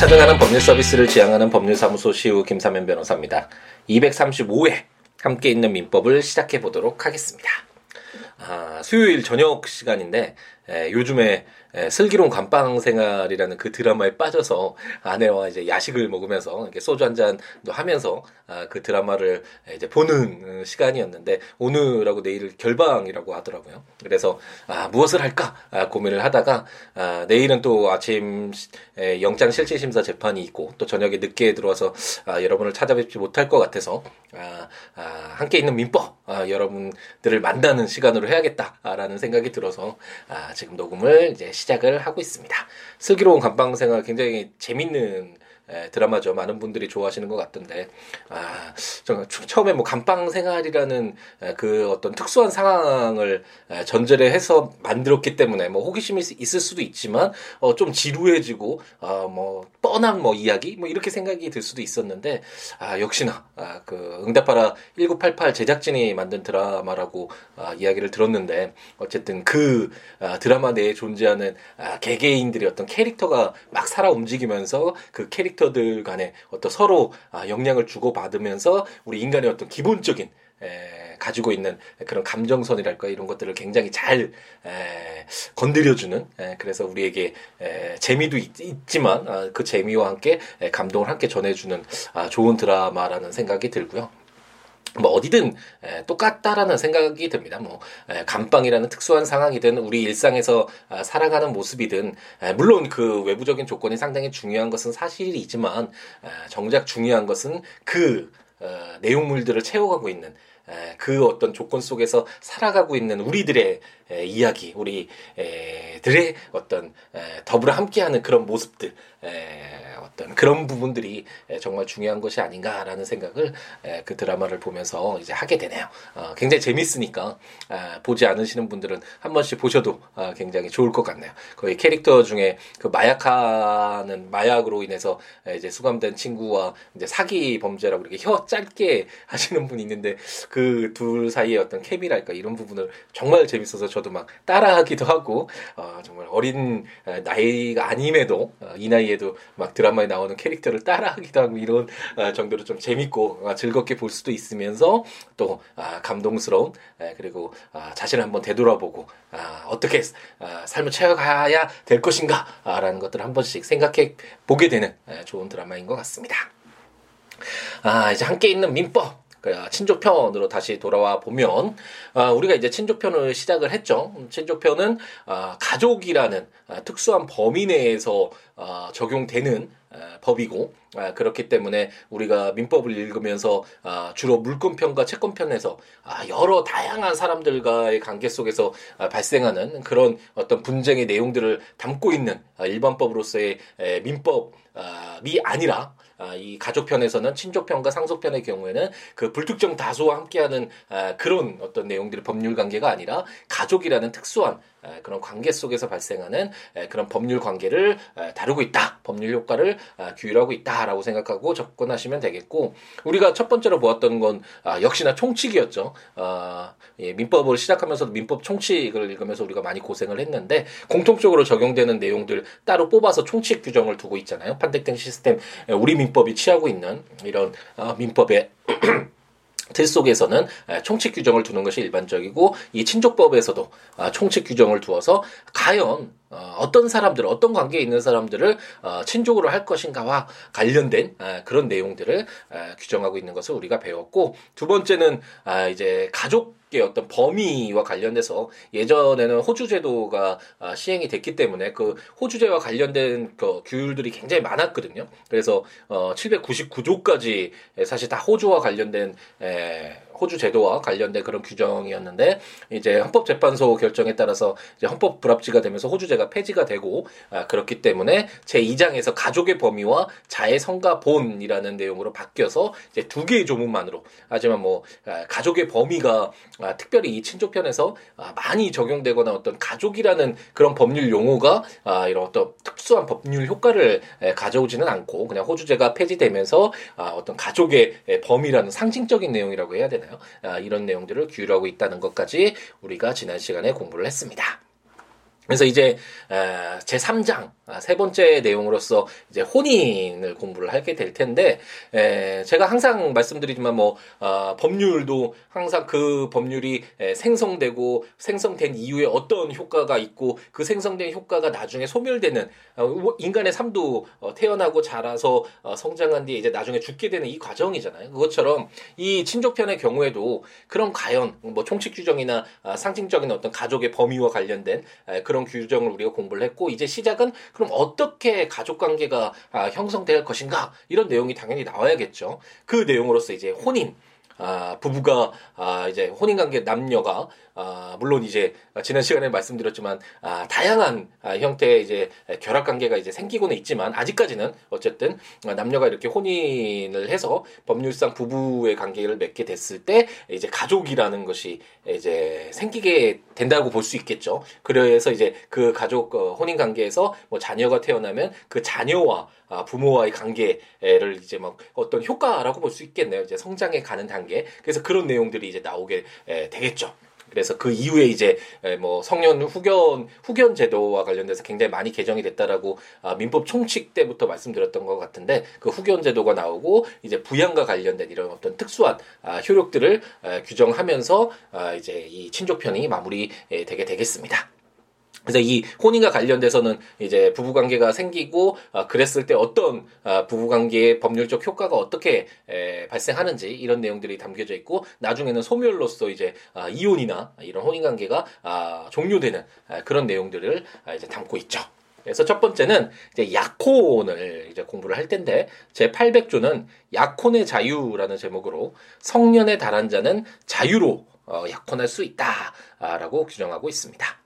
찾아가는 법률 서비스를 지향하는 법률사무소 시우 김사면 변호사입니다. 235회 함께 있는 민법을 시작해 보도록 하겠습니다. 아, 수요일 저녁 시간인데 에, 요즘에 에, 슬기로운 감방 생활이라는 그 드라마에 빠져서 아내와 이제 야식을 먹으면서 이렇게 소주 한 잔도 하면서 아, 그 드라마를 이제 보는 시간이었는데 오늘하고 내일을 결방이라고 하더라고요. 그래서 아, 무엇을 할까 아, 고민을 하다가 아, 내일은 또 아침 에, 영장 실질 심사 재판이 있고 또 저녁에 늦게 들어와서 아, 여러분을 찾아뵙지 못할 것 같아서 아, 아, 함께 있는 민법 아, 여러분들을 만나는 시간으로 해야겠다라는 생각이 들어서 아, 지금 녹음을 이제 시작을 하고 있습니다. 슬기로운 감방 생활 굉장히 재밌는 에, 드라마죠. 많은 분들이 좋아하시는 것 같던데, 아, 저, 처음에 뭐 감방 생활이라는 에, 그 어떤 특수한 상황을 에, 전제를 해서 만들었기 때문에 뭐 호기심이 있을 수도 있지만, 어, 좀 지루해지고, 어, 뭐, 뻔한 뭐 이야기? 뭐 이렇게 생각이 들 수도 있었는데, 아, 역시나, 아, 그, 응답하라 1988 제작진이 만든 드라마라고 아, 이야기를 들었는데, 어쨌든 그 아, 드라마 내에 존재하는 아, 개개인들의 어떤 캐릭터가 막 살아 움직이면서 그 캐릭터 캐릭터들 간에 어떤 서로 아, 영향을 주고 받으면서 우리 인간의 어떤 기본적인 에, 가지고 있는 그런 감정선이랄까 이런 것들을 굉장히 잘 에, 건드려주는 에, 그래서 우리에게 에, 재미도 있, 지만 아, 그 재미와 함께 에, 감동을 함께 전해주는 아, 좋은 드라마라는 생각이 들고요. 뭐 어디든 에, 똑같다라는 생각이 듭니다. 뭐 에, 감방이라는 특수한 상황이든 우리 일상에서 아, 살아가는 모습이든 에, 물론 그 외부적인 조건이 상당히 중요한 것은 사실이지만 에, 정작 중요한 것은 그 어, 내용물들을 채워가고 있는 에, 그 어떤 조건 속에서 살아가고 있는 우리들의 에, 이야기, 우리들의 어떤 에, 더불어 함께하는 그런 모습들. 에, 어떤 그런 부분들이 정말 중요한 것이 아닌가라는 생각을 그 드라마를 보면서 이제 하게 되네요. 어, 굉장히 재밌으니까 아, 보지 않으시는 분들은 한 번씩 보셔도 아, 굉장히 좋을 것 같네요. 거의 캐릭터 중에 그 마약하는 마약으로 인해서 이제 수감된 친구와 이제 사기 범죄라고 이렇게 혀 짧게 하시는 분이 있는데 그 둘 사이의 어떤 케미랄까 이런 부분을 정말 재밌어서 저도 막 따라하기도 하고 어, 정말 어린 나이가 아님에도 어, 이 나이 에도 막 드라마에 나오는 캐릭터를 따라하기도 하고 이런 아, 정도로 좀 재밌고 아, 즐겁게 볼 수도 있으면서 또 아, 감동스러운 그리고 자신을 한번 되돌아보고 어떻게 삶을 채워가야 될 것인가라는 것들을 한 번씩 생각해 보게 되는 좋은 드라마인 것 같습니다. 아, 이제 함께 있는 민법. 그 친족편으로 다시 돌아와 보면 아, 우리가 이제 친족편을 시작을 했죠. 친족편은 아, 가족이라는 아, 특수한 범위 내에서 아, 적용되는 아, 법이고 아, 그렇기 때문에 우리가 민법을 읽으면서 아, 주로 물권편과 채권편에서 아, 여러 다양한 사람들과의 관계 속에서 아, 발생하는 그런 어떤 분쟁의 내용들을 담고 있는 아, 일반법으로서의 에, 민법 이 아니라 아, 이 가족편에서는 친족편과 상속편의 경우에는 그 불특정 다수와 함께하는 아, 그런 어떤 내용들의 법률 관계가 아니라 가족이라는 특수한 아, 그런 관계 속에서 발생하는 아, 그런 법률 관계를 아, 다루고 있다. 법률 효과를 아, 규율하고 있다 라고 생각하고 접근하시면 되겠고 우리가 첫 번째로 보았던 건 아, 역시나 총칙이었죠. 아, 예, 민법을 시작하면서도 민법 총칙을 읽으면서 우리가 많이 고생을 했는데 공통적으로 적용되는 내용들 따로 뽑아서 총칙 규정을 두고 있잖아요. 판택된 시스템 우리 민 민법이 취하고 있는 이런 어, 민법의 틀 속에서는 총칙 규정을 두는 것이 일반적이고 이 친족법에서도 아, 총칙 규정을 두어서 과연 어, 어떤 사람들, 어떤 관계에 있는 사람들을 어, 친족으로 할 것인가와 관련된 그런 내용들을 규정하고 있는 것을 우리가 배웠고 두 번째는 아, 이제 가족 의 어떤 범위와 관련돼서 예전에는 호주 제도가 아, 시행이 됐기 때문에 그 호주제와 관련된 그 규율들이 굉장히 많았거든요. 그래서 어 799조까지 사실 다 호주와 관련된 에 호주 제도와 관련된 그런 규정이었는데 이제 헌법재판소 결정에 따라서 이제 헌법 불합치가 되면서 호주제가 폐지가 되고 아, 그렇기 때문에 제 2장에서 가족의 범위와 자의 성과 본이라는 내용으로 바뀌어서 이제 두 개의 조문만으로 하지만 뭐 아, 가족의 범위가 아, 특별히 이 친족편에서 아, 많이 적용되거나 어떤 가족이라는 그런 법률 용어가 아, 이런 어떤 특수한 법률 효과를 에, 가져오지는 않고 그냥 호주제가 폐지되면서 아, 어떤 가족의 범위라는 상징적인 내용이라고 해야 되나요? 아, 이런 내용들을 규율하고 있다는 것까지 우리가 지난 시간에 공부를 했습니다. 그래서 이제 제 3장 아, 세 번째 내용으로서 이제 혼인을 공부를 하게 될 텐데 제가 항상 말씀드리지만 뭐 어, 법률도 항상 그 법률이 생성되고 생성된 이후에 어떤 효과가 있고 그 생성된 효과가 나중에 소멸되는 어, 인간의 삶도 어, 태어나고 자라서 성장한 뒤에 이제 나중에 죽게 되는 이 과정이잖아요. 그것처럼 이 친족편의 경우에도 그런 과연 뭐 총칙 규정이나 아, 상징적인 어떤 가족의 범위와 관련된 그런 그런 규정을 우리가 공부를 했고 이제 시작은 그럼 어떻게 가족 관계가 아, 형성될 것인가 이런 내용이 당연히 나와야겠죠. 그 내용으로서 이제 혼인 아, 부부가 아, 이제 혼인 관계 남녀가 아, 물론 이제 지난 시간에 말씀드렸지만 아, 다양한 아, 형태의 이제 결합 관계가 이제 생기고는 있지만 아직까지는 어쨌든 남녀가 이렇게 혼인을 해서 법률상 부부의 관계를 맺게 됐을 때 이제 가족이라는 것이 이제 생기게 된다고 볼 수 있겠죠. 그래서 이제 그 가족 어, 혼인 관계에서 뭐 자녀가 태어나면 그 자녀와 아, 부모와의 관계를 이제 막 어떤 효과라고 볼 수 있겠네요. 이제 성장해 가는 단계. 그래서 그런 내용들이 이제 나오게 되겠죠. 그래서 그 이후에 이제 뭐 성년 후견 후견 제도와 관련돼서 굉장히 많이 개정이 됐다라고 아, 민법 총칙 때부터 말씀드렸던 것 같은데 그 후견 제도가 나오고 이제 부양과 관련된 이런 어떤 특수한 아, 효력들을 규정하면서 아, 이제 이 친족 편이 마무리되게 되겠습니다. 그래서 이 혼인과 관련돼서는 이제 부부 관계가 생기고 아, 그랬을 때 어떤 아, 부부 관계의 법률적 효과가 어떻게 에, 발생하는지 이런 내용들이 담겨져 있고 나중에는 소멸로서 이제 아, 이혼이나 이런 혼인 관계가 아, 종료되는 아, 그런 내용들을 아, 이제 담고 있죠. 그래서 첫 번째는 이제 약혼을 이제 공부를 할 텐데 제 800조는 약혼의 자유라는 제목으로 성년에 달한 자는 자유로 어, 약혼할 수 있다라고 규정하고 있습니다.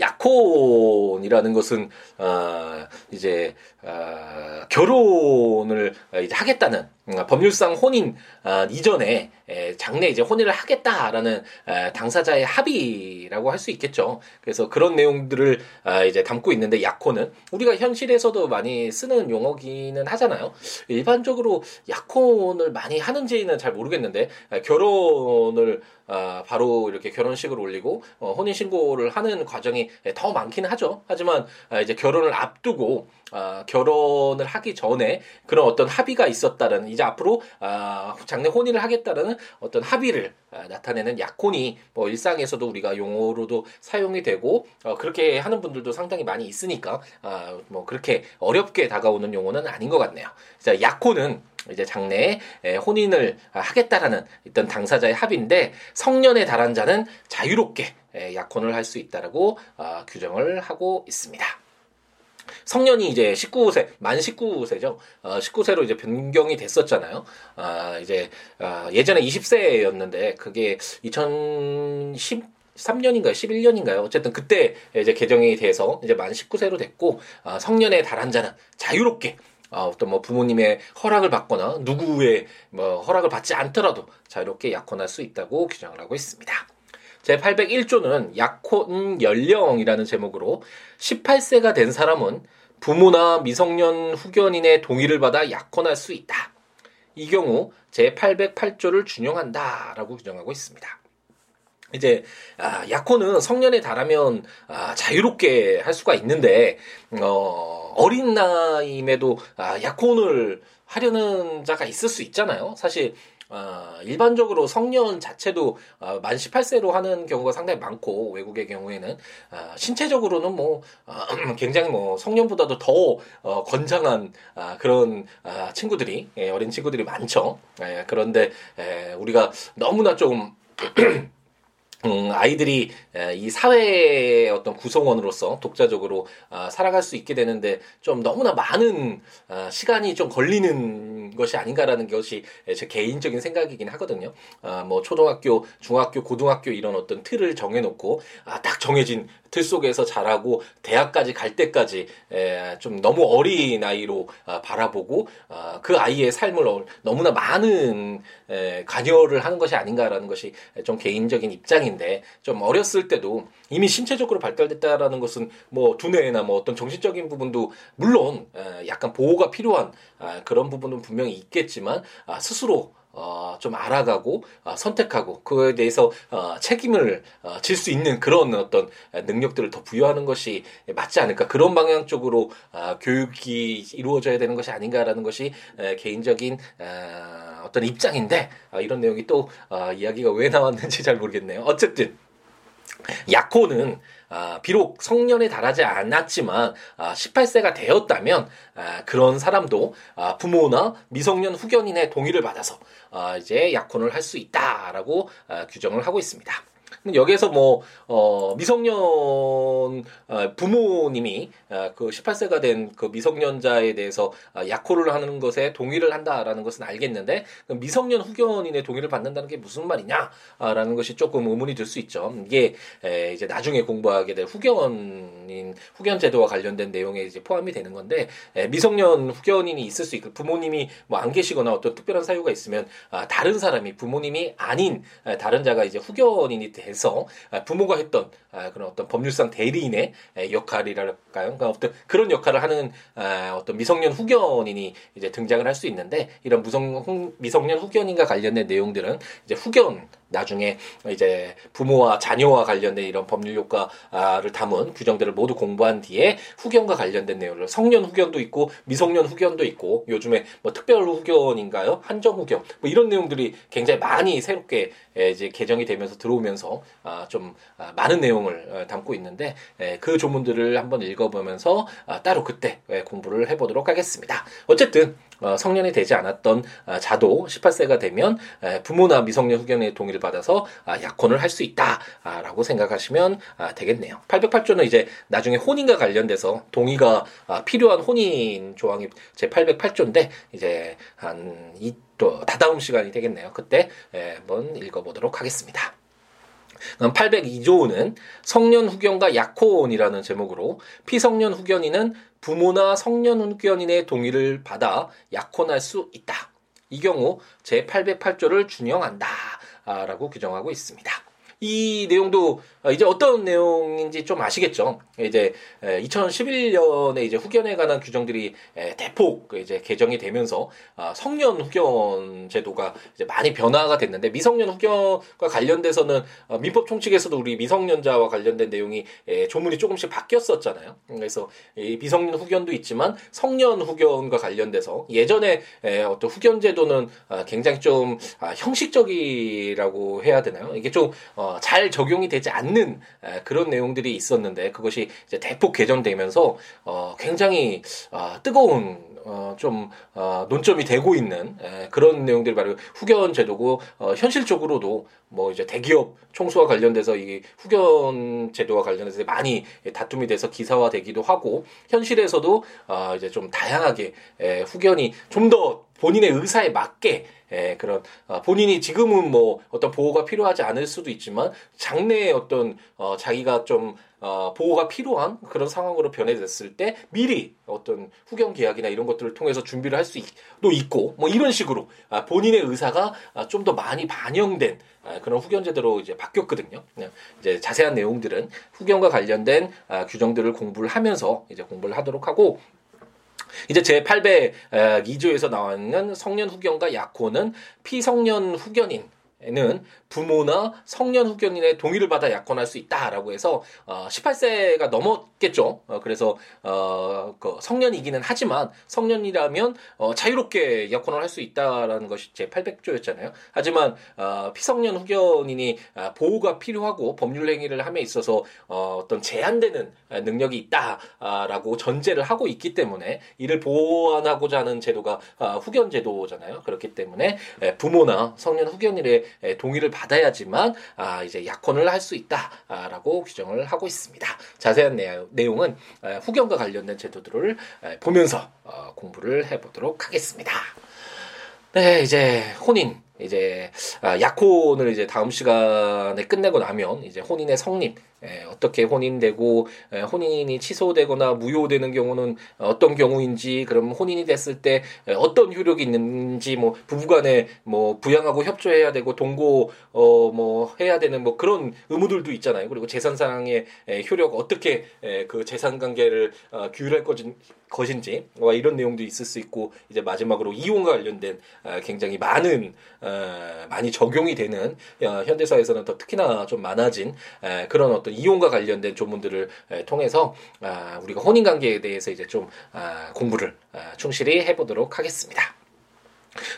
약혼이라는 것은 어, 이제 어, 결혼을 이제 하겠다는 음, 법률상 혼인 어, 이전에 에, 장래 이제 혼인을 하겠다라는 에, 당사자의 합의라고 할 수 있겠죠. 그래서 그런 내용들을 아, 이제 담고 있는데 약혼은 우리가 현실에서도 많이 쓰는 용어기는 하잖아요. 일반적으로 약혼을 많이 하는지는 잘 모르겠는데 아, 결혼을 아, 바로 이렇게 결혼식을 올리고 어, 혼인 신고를 하는 과정이 더 많기는 하죠. 하지만 아, 이제 결혼을 앞두고 아, 결혼을 하기 전에 그런 어떤 합의가 있었다는 이제 앞으로 아, 장래 혼인을 하겠다는 어떤 합의를 아, 나타내는 약혼이 뭐 일상에서도 우리가 용어로도 사용이 되고 어, 그렇게 하는 분들도 상당히 많이 있으니까 아, 뭐 그렇게 어렵게 다가오는 용어는 아닌 것 같네요. 자, 약혼은 이제 장래에 혼인을 하겠다라는 어떤 당사자의 합의인데 성년에 달한 자는 자유롭게 약혼을 할 수 있다라고 아, 규정을 하고 있습니다. 성년이 이제 19세, 만 19세죠. 어, 19세로 이제 변경이 됐었잖아요. 아, 이제, 아, 예전에 20세였는데, 그게 2010, 3년인가요? 11년인가요? 어쨌든 그때 이제 개정이 돼서 이제 만 19세로 됐고, 아, 성년에 달한 자는 자유롭게 아, 어떤 뭐 부모님의 허락을 받거나 누구의 뭐 허락을 받지 않더라도 자유롭게 약혼할 수 있다고 규정을 하고 있습니다. 제801조는 약혼 연령이라는 제목으로 18세가 된 사람은 부모나 미성년 후견인의 동의를 받아 약혼할 수 있다. 이 경우 제808조를 준용한다라고 규정하고 있습니다. 이제 아, 약혼은 성년에 달하면 아, 자유롭게 할 수가 있는데 어, 어린 나이임에도 아, 약혼을 하려는 자가 있을 수 있잖아요. 사실 어, 일반적으로 성년 자체도 어, 만 18세로 하는 경우가 상당히 많고 외국의 경우에는 어, 신체적으로는 뭐 어, 굉장히 뭐 성년보다도 더 어, 건장한 아, 그런 아, 친구들이 예, 어린 친구들이 많죠. 예, 그런데 예, 우리가 너무나 좀 음, 아이들이 이 사회의 어떤 구성원으로서 독자적으로 아, 살아갈 수 있게 되는데 좀 너무나 많은 아, 시간이 좀 걸리는 것이 아닌가라는 것이 제 개인적인 생각이긴 하거든요. 아, 뭐 초등학교, 중학교, 고등학교 이런 어떤 틀을 정해놓고 딱 정해진 틀 속에서 자라고 대학까지 갈 때까지 좀 너무 어린 나이로 바라보고 그 아이의 삶을 너무나 많은 관여를 하는 것이 아닌가라는 것이 좀 개인적인 입장인데. 인데 좀 어렸을 때도 이미 신체적으로 발달됐다라는 것은 뭐 두뇌나 뭐 어떤 정신적인 부분도 물론 약간 보호가 필요한 아, 그런 부분은 분명 히 있겠지만 아, 스스로 어, 좀 알아가고 어, 선택하고 그에 대해서 어, 책임을 어, 질 수 있는 그런 어떤 능력들을 더 부여하는 것이 맞지 않을까 그런 방향 쪽으로 어, 교육이 이루어져야 되는 것이 아닌가라는 것이 에, 개인적인 어, 어떤 입장인데 어, 이런 내용이 또 어, 이야기가 왜 나왔는지 잘 모르겠네요. 어쨌든 약혼은 아, 비록 성년에 달하지 않았지만 아, 18세가 되었다면 아, 그런 사람도 아, 부모나 미성년 후견인의 동의를 받아서 아, 이제 약혼을 할 수 있다라고 아, 규정을 하고 있습니다. 여기에서 뭐, 어, 미성년, 어, 부모님이, 어, 그 18세가 된 그 미성년자에 대해서 어, 약호를 하는 것에 동의를 한다라는 것은 알겠는데, 그 미성년 후견인의 동의를 받는다는 게 무슨 말이냐라는 것이 조금 의문이 들 수 있죠. 이게, 에, 이제 나중에 공부하게 될 후견인, 후견 제도와 관련된 내용에 이제 포함이 되는 건데, 에, 미성년 후견인이 있을 수 있고, 부모님이 뭐 안 계시거나 어떤 특별한 사유가 있으면, 아, 다른 사람이 부모님이 아닌 아, 다른 자가 이제 후견인이 돼서 아, 부모가 했던 아, 그런 어떤 법률상 대리인의 역할이랄까요? 그러니까 어떤 그런 역할을 하는 아, 어떤 미성년 후견인이 이제 등장을 할 수 있는데 이런 무성 미성년 후견인과 관련된 내용들은 이제 후견 나중에 이제 부모와 자녀와 관련된 이런 법률 효과를 담은 규정들을 모두 공부한 뒤에 후견과 관련된 내용을 성년 후견도 있고 미성년 후견도 있고 요즘에 뭐 특별 후견인가요? 한정 후견 뭐 이런 내용들이 굉장히 많이 새롭게 이제 개정이 되면서 들어오면서 아, 좀 아, 많은 내용을 어, 담고 있는데 그 조문들을 한번 읽어보면서 아, 따로 그때 공부를 해보도록 하겠습니다. 어쨌든 어, 성년이 되지 않았던 아, 자도 18세가 되면 부모나 미성년 후견의 동의를 받아서 아, 약혼을 할 수 있다라고 생각하시면 아, 되겠네요. 808조는 이제 나중에 혼인과 관련돼서 동의가 필요한 혼인 조항이 제 808조인데 이제 한 이 또 다다음 시간이 되겠네요. 그때 한번 읽어보도록 하겠습니다. 802조는 성년 후견과 약혼이라는 제목으로 피성년 후견인은 부모나 성년 후견인의 동의를 받아 약혼할 수 있다. 이 경우 제 808조를 준용한다. 라고 규정하고 있습니다. 이 내용도 어, 이제 어떤 내용인지 좀 아시겠죠? 이제 2011년에 이제 후견에 관한 규정들이 대폭 그 이제 개정이 되면서 아, 성년 후견 제도가 이제 많이 변화가 됐는데 미성년 후견과 관련돼서는 어, 민법 총칙에서도 우리 미성년자와 관련된 내용이 조문이 조금씩 바뀌었었잖아요. 그래서 미성년 후견도 있지만 성년 후견과 관련돼서 예전에 어떤 후견 제도는 아, 굉장히 좀 아, 형식적이라고 해야 되나요? 이게 좀 잘 적용이 되지 않는 있는 그런 내용들이 있었는데 그것이 이제 대폭 개정되면서 어, 굉장히 어, 뜨거운 어, 좀, 어, 논점이 되고 있는, 에, 그런 내용들이 바로 후견 제도고, 어, 현실적으로도 뭐 이제 대기업 총수와 관련돼서 이 후견 제도와 관련해서 많이 다툼이 돼서 기사화 되기도 하고, 현실에서도, 어, 이제 좀 다양하게, 에, 후견이 좀더 본인의 의사에 맞게 예, 그런 어, 본인이 지금은 뭐 어떤 보호가 필요하지 않을 수도 있지만 장래에 어떤 어, 자기가 좀 어, 보호가 필요한 그런 상황으로 변해졌을 때 미리 어떤 후견 계약이나 이런 것들을 통해서 준비를 할 수도 있고 뭐 이런 식으로 아, 본인의 의사가 아, 좀 더 많이 반영된 아, 그런 후견 제도로 이제 바뀌었거든요. 네. 이제 자세한 내용들은 후견과 관련된 아, 규정들을 공부를 하면서 이제 공부를 하도록 하고 이제 제 802조에서 나왔는 성년 후견과 약혼은 피성년 후견인 는 부모나 성년 후견인의 동의를 받아 약혼할 수 있다라고 해서 어 18세가 넘었겠죠. 어 그래서 어그 성년이기는 하지만 성년이라면 어 자유롭게 약혼을 할 수 있다라는 것이 제 800조였잖아요. 하지만 어 피성년 후견인이 어 보호가 필요하고 법률 행위를 함에 있어서 어 어떤 제한되는 능력이 있다라고 전제를 하고 있기 때문에 이를 보완하고자 하는 제도가 어 후견 제도잖아요. 그렇기 때문에 부모나 성년 후견인의 동의를 받아야지만 아, 이제 약혼을 할 수 있다라고 규정을 하고 있습니다. 자세한 내용은 후견과 관련된 제도들을 보면서 어, 공부를 해보도록 하겠습니다. 네, 이제 혼인 이제 아, 약혼을 이제 다음 시간에 끝내고 나면 이제 혼인의 성립 에, 어떻게 혼인되고 에, 혼인이 취소되거나 무효되는 경우는 어떤 경우인지 그럼 혼인이 됐을 때 에, 어떤 효력이 있는지 뭐 부부간에 뭐 부양하고 협조해야 되고 동거 어 뭐 해야 되는 뭐 그런 의무들도 있잖아요. 그리고 재산상의 에, 효력 어떻게 에, 그 재산 관계를 어, 규율할 것인, 것인지 와 이런 내용도 있을 수 있고 이제 마지막으로 이혼과 관련된 어, 굉장히 많은 어, 많이 적용이 되는 어, 현대사에서는 더 특히나 좀 많아진 에, 그런 어떤 이혼과 관련된 조문들을 에, 통해서 아, 우리가 혼인 관계에 대해서 이제 좀 아, 공부를 아, 충실히 해보도록 하겠습니다.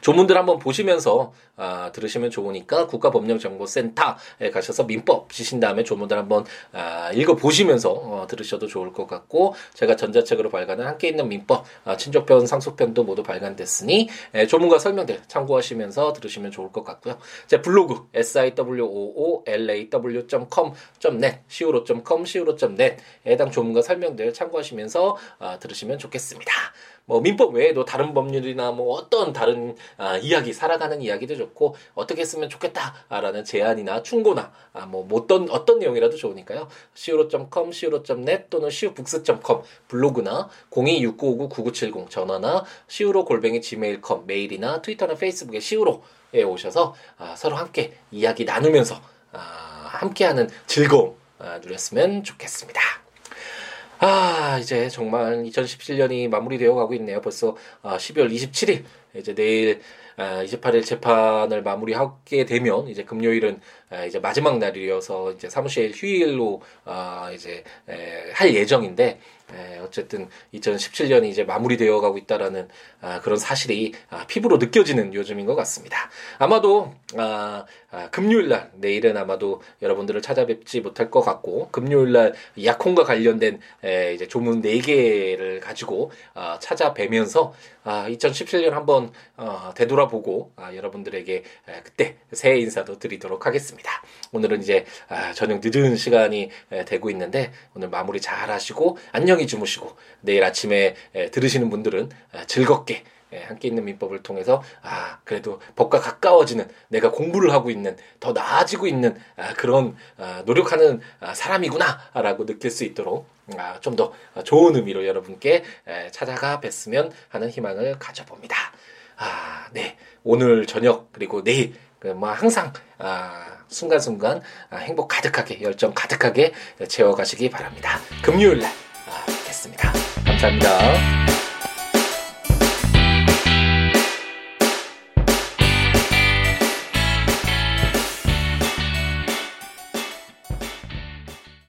조문들 한번 보시면서 아, 들으시면 좋으니까 국가법령정보센터에 가셔서 민법 지신 다음에 조문들 한번 아, 읽어보시면서 어, 들으셔도 좋을 것 같고 제가 전자책으로 발간한 함께 있는 민법 아, 친족편 상속편도 모두 발간됐으니 에, 조문과 설명들 참고하시면서 들으시면 좋을 것 같고요. 제 블로그 siwoolaw.com.net siwo.com siwo.net 해당 조문과 설명들 참고하시면서 아, 들으시면 좋겠습니다. 뭐 민법 외에도 다른 법률이나 뭐 어떤 다른 아, 이야기 살아가는 이야기도 좋고 어떻게 쓰면 좋겠다라는 제안이나 충고나 아, 뭐 어떤 어떤 내용이라도 좋으니까요. siwo.com, siwo.net 또는 siwobooks.com 블로그나 026959-9970 전화나 gmail.com 메일이나 트위터나 페이스북에 siwo에 오셔서 아, 서로 함께 이야기 나누면서 아, 함께하는 즐거움 아, 누렸으면 좋겠습니다. 아, 이제 정말 2017년이 마무리되어 가고 있네요. 벌써 아, 12월 27일. 이제 내일 아, 28일 재판을 마무리하게 되면 이제 금요일은 아, 이제 마지막 날이어서 이제 사무실 휴일로 아, 이제 에, 할 예정인데 에, 어쨌든 2017년이 이제 마무리되어 가고 있다라는 아, 그런 사실이 아, 피부로 느껴지는 요즘인 것 같습니다. 아마도 아, 아, 금요일 날 내일은 아마도 여러분들을 찾아뵙지 못할 것 같고 금요일 날 약혼과 관련된 에, 이제 조문 4개를 가지고 아, 찾아뵈면서 아, 2017년 한번 어, 되돌아보고 아, 여러분들에게 에, 그때 새해 인사도 드리도록 하겠습니다. 오늘은 이제 아, 저녁 늦은 시간이 에, 되고 있는데 오늘 마무리 잘 하시고 안녕 히 주무시고 내일 아침에 에, 들으시는 분들은 아, 즐겁게 예, 함께 있는 민법을 통해서 아 그래도 법과 가까워지는 내가 공부를 하고 있는 더 나아지고 있는 아, 그런 아, 노력하는 아, 사람이구나라고 느낄 수 있도록 아, 좀 더 좋은 의미로 여러분께 에, 찾아가 뵀으면 하는 희망을 가져봅니다. 아, 네 오늘 저녁 그리고 내일 그뭐 항상 아, 순간순간 아, 행복 가득하게 열정 가득하게 채워가시기 바랍니다. 금요일 날 아, 뵙겠습니다. 감사합니다.